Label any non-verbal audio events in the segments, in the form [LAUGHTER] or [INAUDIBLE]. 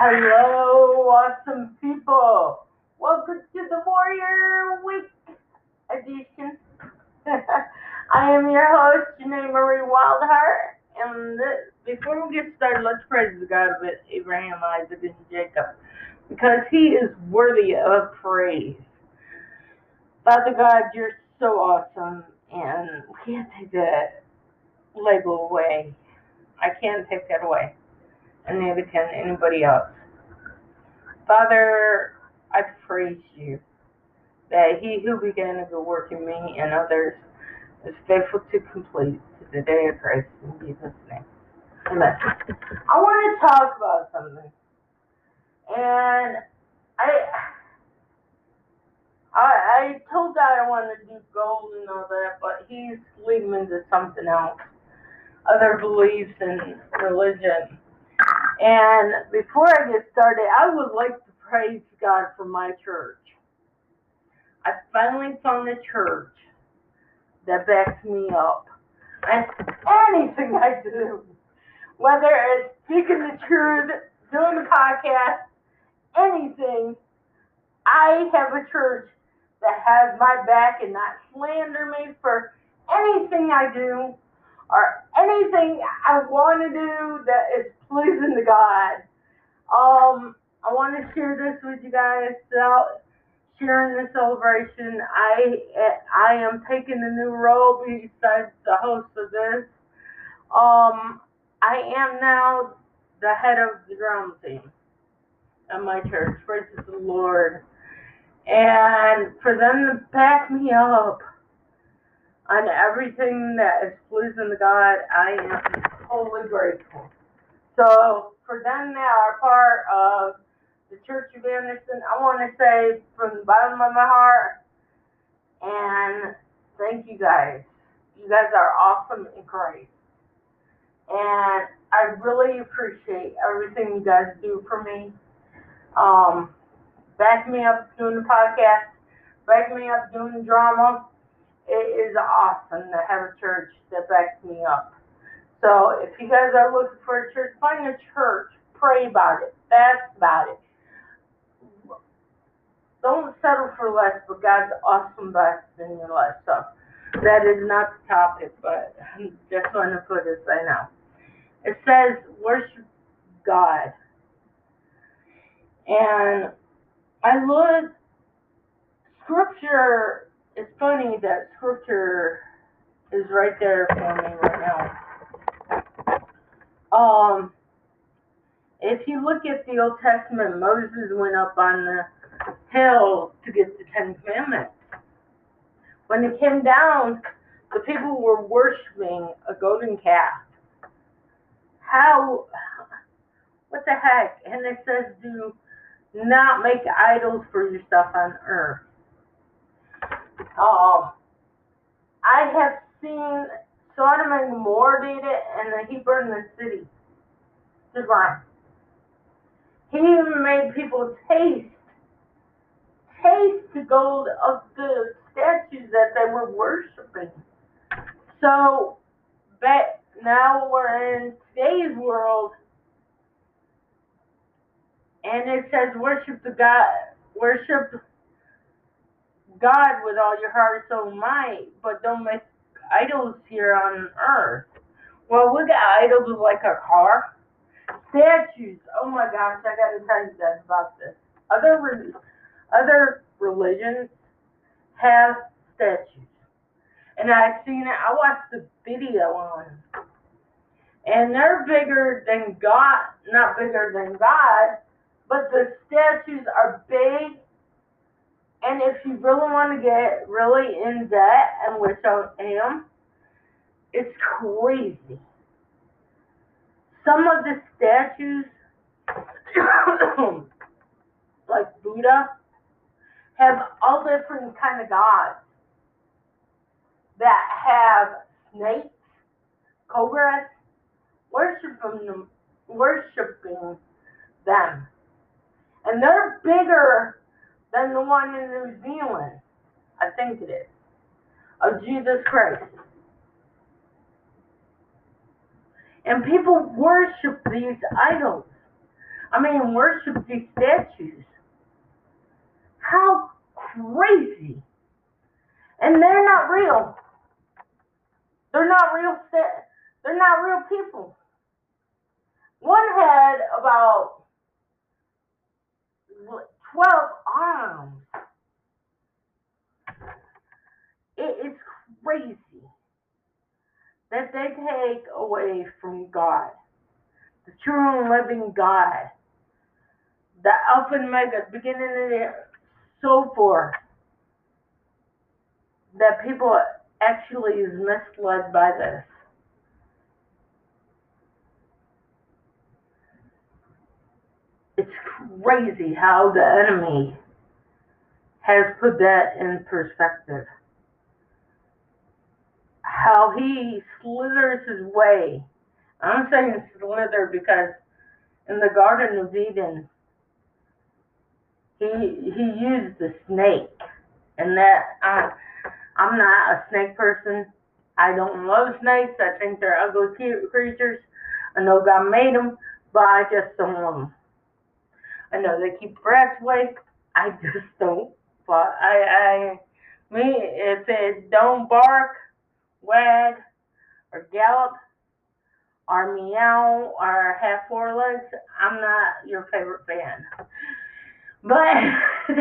Hello, awesome people. Welcome to the Warrior Week edition. [LAUGHS] I am your host, Janae Marie Wildheart. And this, before we get started, let's praise the God of Abraham, Isaac, and Jacob, because he is worthy of praise. Father God, you're so awesome, and we can't take that label away. I can't take that away, and neither can anybody else. Father, I praise you that he who began a good work in me and others is faithful to complete to the day of Christ in Jesus' name. Amen. I want to talk about something. And I I I told God I wanted to do gold and all that, but he's leading me to something else. Other beliefs and religion. And before I get started, I would like to praise God for my church. I finally found a church that backs me up. And anything I do, whether it's speaking the truth, doing the podcast, anything, I have a church that has my back and not slander me for anything I do or anything I want to do that is pleasing to God. Um, I want to share this with you guys. So, sharing the celebration, I I am taking a new role besides the host of this. Um, I am now the head of the drum team at my church. Praise the Lord. And for them to back me up on everything that is pleasing to God, I am totally grateful. So for them that are part of the Church of Anderson, I want to say from the bottom of my heart, and thank you guys. You guys are awesome and great. And I really appreciate everything you guys do for me. Um, back me up doing the podcast, back me up doing the drama. It is awesome to have a church that backs me up. So if you guys are looking for a church, find a church, pray about it, fast about it. Don't settle for less, but God's awesome best in your life. So that is not the topic, but I just want to put this right now. It says worship God. And I look scripture it's funny that scripture is right there for me right now. Um if you look at the Old Testament, Moses went up on the hill to get the Ten Commandments. When it came down, the people were worshiping a golden calf. How, what the heck? And it says, do not make idols for yourself on earth. Um, I have seen Sodom and Gomorrah did it, and he burned the city ground. He made people taste, taste the gold of the statues that they were worshiping. So, but now we're in today's world, and it says worship the God, worship God with all your heart, soul, and might, but don't make idols here on earth. Well, we got idols like a car, statues. Oh my gosh, I got to tell you guys about this. Other re- other religions have statues, and I've seen it. I watched the video on, and they're bigger than God. Not bigger than God, but the statues are big and if you really want to get really in debt, and which I am, it's crazy. Some of the statues, [COUGHS] like Buddha, have all different kind of gods that have snakes, cobras, worshiping them, worshiping them, and they're bigger than the one in New Zealand. I think it is. Of Jesus Christ. And people worship these idols. I mean, worship these statues. How crazy. And they're not real. They're not real they're not real people. One had about 12 arms. It is crazy that they take away from God, the true and living God, the Alpha and Omega, beginning and so forth, that people actually is misled by this. It's crazy how the enemy has put that in perspective how he slithers his way. I'm saying slither because in the Garden of Eden, he he used the snake, and that uh, I'm not a snake person. I don't love snakes. I think they're ugly creatures. I know God made them, but I just don't them. I know they keep rats away. I just don't. But I, I, me, if it don't bark, wag, or gallop, or meow, or have four legs, I'm not your favorite fan. But, [LAUGHS]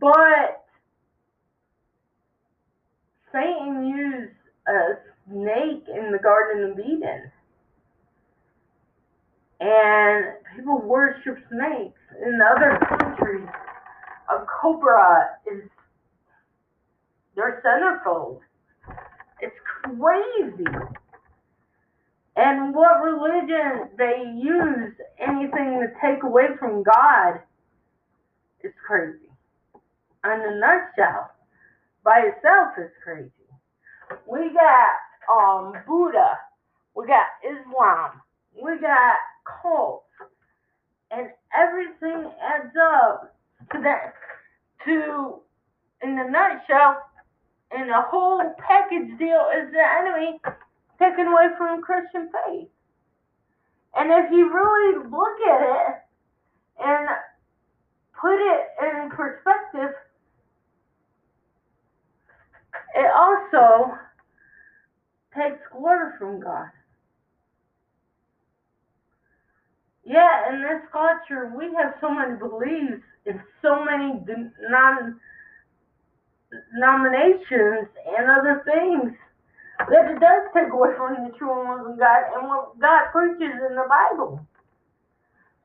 but, Satan used a snake in the Garden of Eden. And people worship snakes. In other countries, a cobra is their centerfold. It's crazy. And what religion they use anything to take away from God is crazy. In a nutshell, by itself is crazy. We got um Buddha, we got Islam, we got cults, and everything adds up to that to in a nutshell and the whole package deal is the enemy taken away from Christian faith. And if you really look at it and put it in perspective, it also takes glory from God. Yeah, in this culture, we have so many beliefs and so many non nominations and other things that it does take away from the true and living God and what God preaches in the Bible.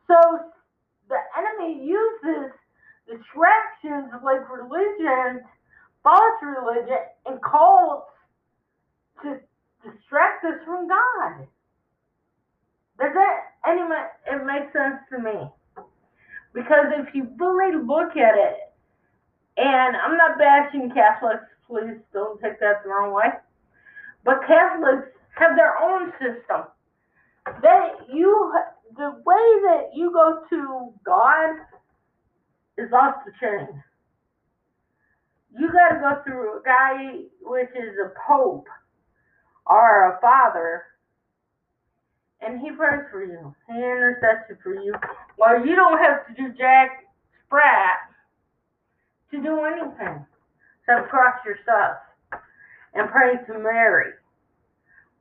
So the enemy uses distractions like religion, false religion, and cults to distract us from God. Does that any it makes sense to me? Because if you really look at it, and I'm not bashing Catholics, please don't take that the wrong way. But Catholics have their own system. They you the way that you go to God is off the chain. You got to go through a guy which is a pope or a father, and he prays for you. He intercedes for you. Well, you don't have to do jack sprat to do anything except cross yourself and pray to Mary,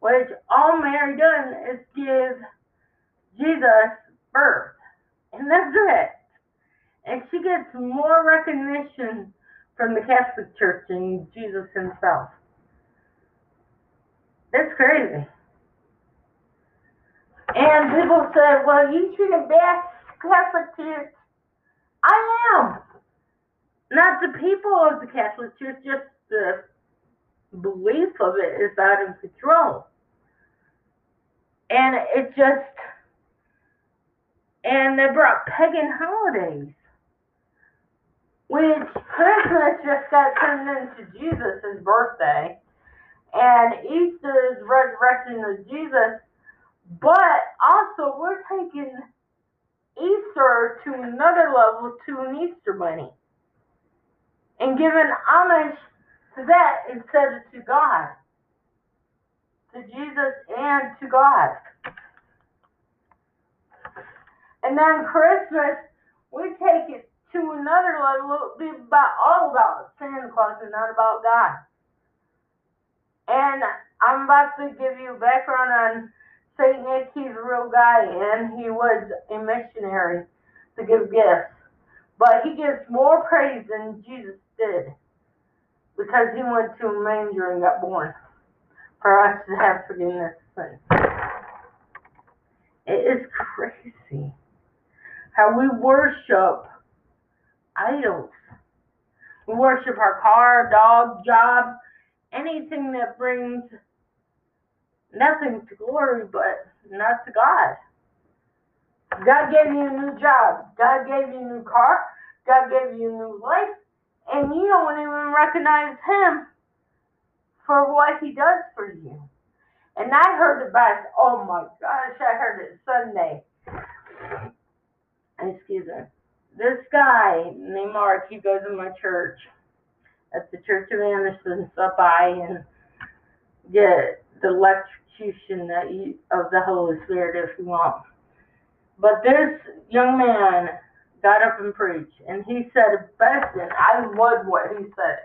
which all Mary does is give Jesus birth, and that's it. And she gets more recognition from the Catholic Church than Jesus himself. That's crazy. And people said, well, you treat a bad Catholic Church. I am. Not the people of the Catholic Church, just the belief of it is out of control. And it just, and they brought pagan holidays, which Christmas [LAUGHS] just got turned into Jesus' birthday, and Easter is resurrection of Jesus, but also we're taking Easter to another level to an Easter bunny and given homage to that instead of to God, to Jesus and to God. And then Christmas, we take it to another level. It'll be about all about Santa Claus and not about God. And I'm about to give you background on St. Nick. He's a real guy, and he was a missionary to give gifts. But he gets more praise than Jesus did because he went to a manger and got born for us to have forgiveness of sins. It is crazy how we worship idols. We worship our car, dog, job, anything that brings nothing to glory but not to God. God gave you a new job. God gave you a new car. God gave you new life. And you don't even recognize Him for what He does for you. And I heard about, oh my gosh, I heard it Sunday. Excuse me. This guy named Mark, he goes to my church at the Church of Anderson. Stop by and get the electrocution that you, of the Holy Spirit if you want. But this young man got up and preached, and he said it best, and I loved what he said.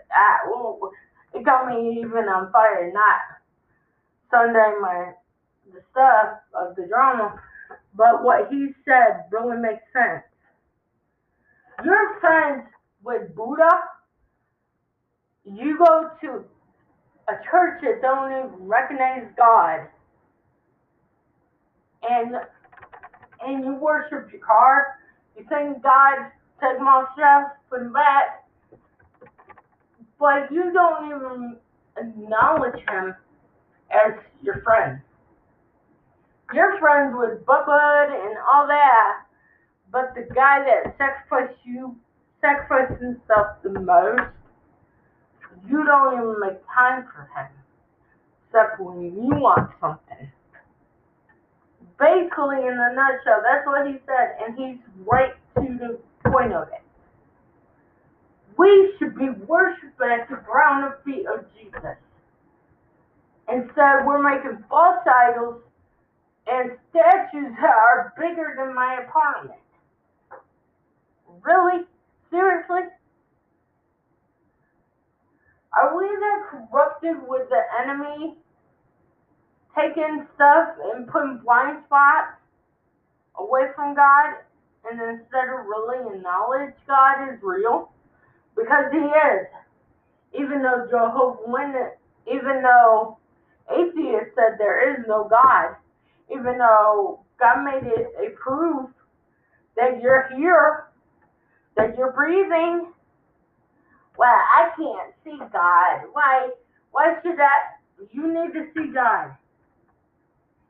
It got me even on fire. Not Sunday, my the stuff of the drama, but what he said really makes sense. You're friends with Buddha. You go to a church that don't even recognize God, and and you worship your car. You think God take my stuff, put that. but you don't even acknowledge Him as your friend. You're friends with Bubba and all that, but the guy that sacrificed you, sacrificed himself the most, you don't even make time for him, except when you want something. Basically, in a nutshell, that's what he said, and he's right to the point of it. We should be worshiping at the ground feet of Jesus. Instead, we're making false idols and statues that are bigger than my apartment. Really? Seriously? Are we that corrupted with the enemy taking stuff and putting blind spots away from God and instead of really acknowledge God is real? Because he is. Even though Jehovah Witness, even though atheists said there is no God, even though God made it a proof that you're here, that you're breathing. Well, I can't see God. Why? Why should that? You need to see God.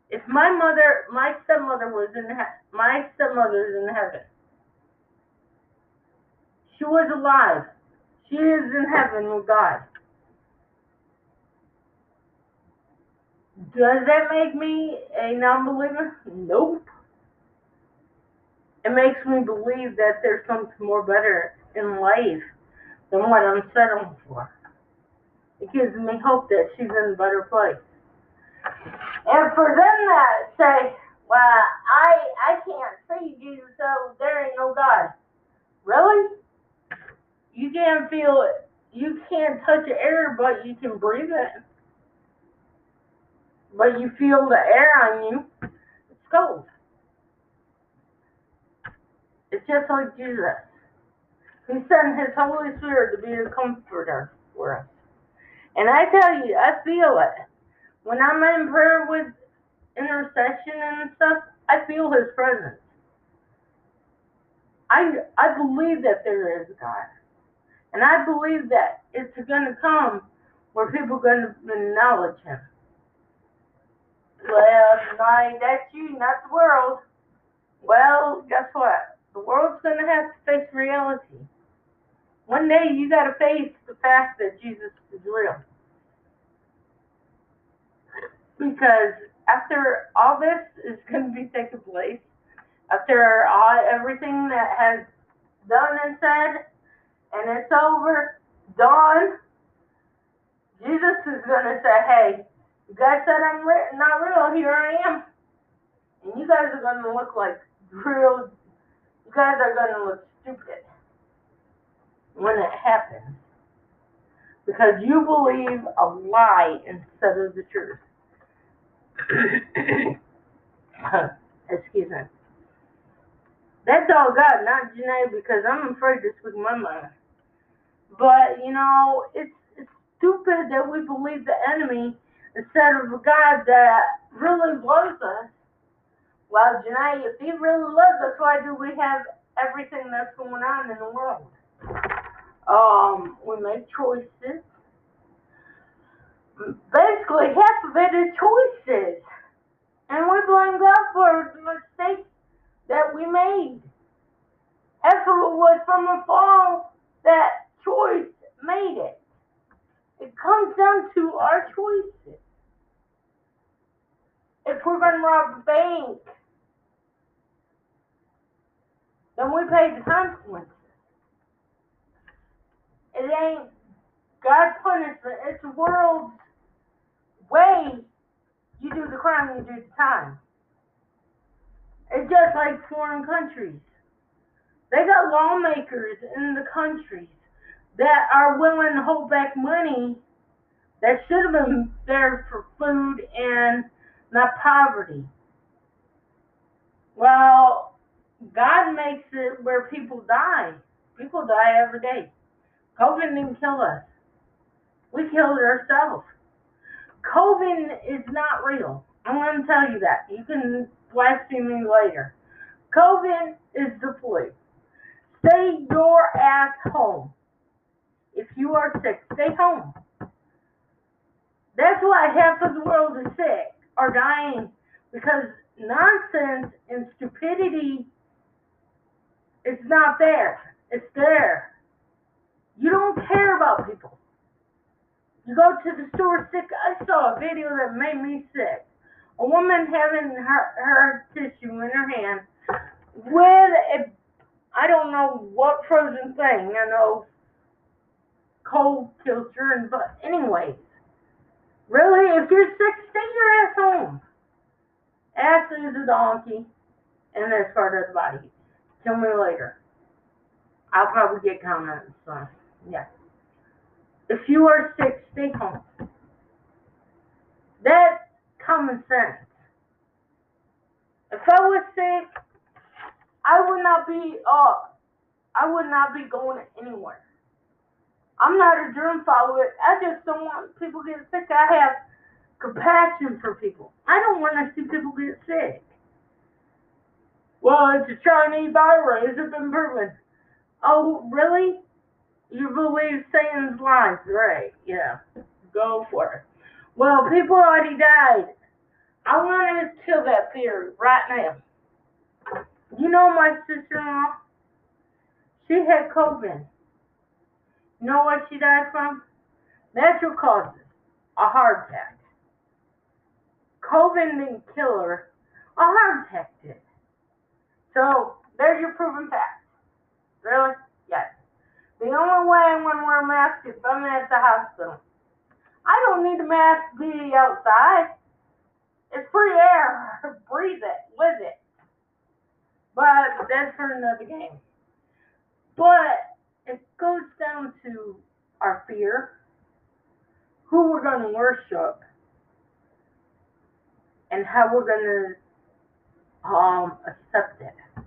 If my mother, my stepmother was in he- my stepmother is in heaven. She was alive. She is in heaven with God. Does that make me a non-believer? Nope. It makes me believe that there's something more better in life than what I'm settling for. It gives me hope that she's in a better place. And for them that say, well, I I can't see Jesus, so there ain't no God. Really? You can't feel it. You can't touch the air, but you can breathe it. But you feel the air on you. It's cold. It's just like Jesus. He sent his Holy Spirit to be a comforter for us. And I tell you, I feel it. When I'm in prayer with intercession and stuff, I feel his presence. I I believe that there is God. And I believe that it's gonna come where people are gonna acknowledge him. Well, tonight that's you, not the world. Well, guess what? The world's gonna have to face reality. One day you gotta face the fact that Jesus is real. Because after all this is gonna be taking place, after all everything that has done and said, and it's over, done, Jesus is gonna say, Hey, you guys said I'm not real, here I am. And you guys are gonna look like real you guys are gonna look stupid when it happens. Because you believe a lie instead of the truth. [COUGHS] Excuse me. That's all God, not Janae, because I'm afraid to speak my mind. But, you know, it's, it's stupid that we believe the enemy instead of a God that really loves us. Well, Janae, if he really loves us, why do we have everything that's going on in the world? Um, we make choices. Basically, half of it is choices. And we blame God for the mistakes that we made. It was from a fall that choice made it. It comes down to our choices. If we're going to rob a bank, then we pay the consequences. It ain't God punishment, it's the world's way. You do the crime, you do the time. It's just like foreign countries. They got lawmakers in the countries that are willing to hold back money that should have been there for food and not poverty. Well, God makes it where people die. People die every day. COVID didn't kill us. We killed ourselves. COVID is not real. I'm going to tell you that. You can blaspheme me later. COVID is the flu. Stay your ass home. If you are sick, stay home. That's why half of the world is sick or dying because nonsense and stupidity is not there. It's there. You don't care about people. You go to the store sick. I saw a video that made me sick. A woman having her, her tissue in her hand with a, I don't know what frozen thing. I know cold kills her, and but anyways, really, if you're sick, stay your ass home. Ass is a donkey, and that's part of the body. Tell me later. I'll probably get comments. So, yeah. If you are sick, stay home. That's common sense. If I was sick, I would not be uh I would not be going anywhere. I'm not a germ follower. I just don't want people to get sick. I have compassion for people. I don't want to see people get sick. Well, it's a Chinese virus. It's been proven. Oh, really? You believe Satan's lies, right? Yeah. Go for it. Well, people already died. I want to kill that theory right now. You know my sister-in-law? She had COVID. You know what she died from? Natural causes. A heart attack. COVID didn't kill her. A heart attack did. So, there's your proven fact. Really? Yes. The only way when we're masked is I'm at the hospital. I don't need a mask be outside. It's free air. [LAUGHS] Breathe it. Live it. But that's for another game. But it goes down to our fear, who we're going to worship, and how we're going to um, accept it.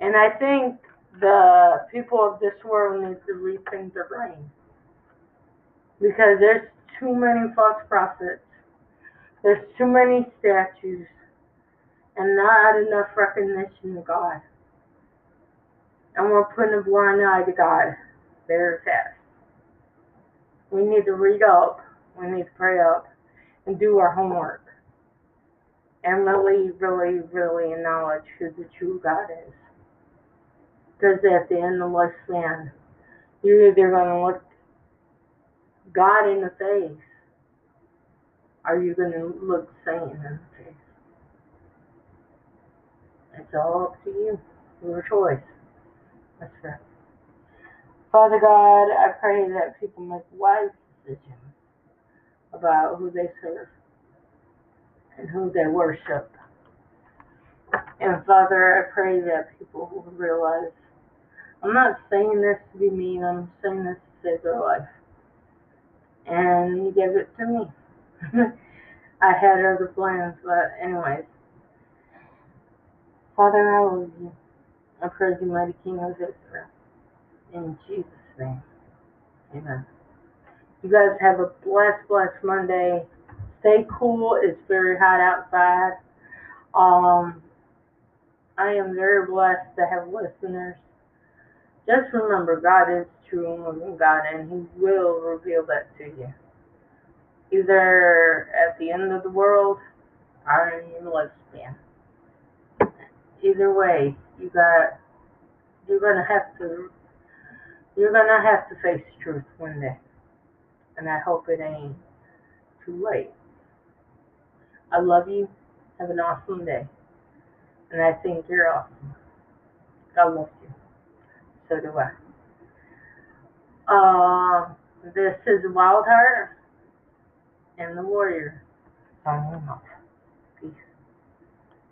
And I think the people of this world need to rethink their brain. Because there's too many false prophets, there's too many statues, and not enough recognition of God. And we're putting a blind eye to God very fast. We need to read up, we need to pray up, and do our homework. And really, really, really acknowledge who the true God is. Because at the end of lifespan, you're either going to look God in the face, or you're going to look Satan in the face. It's all up to you. Your choice. That's right. Father God, I pray that people make wise decisions about who they serve and who they worship. And Father, I pray that people will realize I'm not saying this to be mean, I'm saying this to save their life. And you gave it to me. [LAUGHS] I had other plans, but anyways. Father, I love you. I praise you, mighty King of Israel. In Jesus' name. Amen. You guys have a blessed, blessed Monday. Stay cool. It's very hot outside. Um, I am very blessed to have listeners. Just remember, God is true and God, and He will reveal that to you. Either at the end of the world or in your lifespan. Either way, you got you're gonna have to you're gonna have to face truth one day. And I hope it ain't too late. I love you. Have an awesome day. And I think you're awesome. God you. So do I. Uh, this is Wild Heart and the Warrior.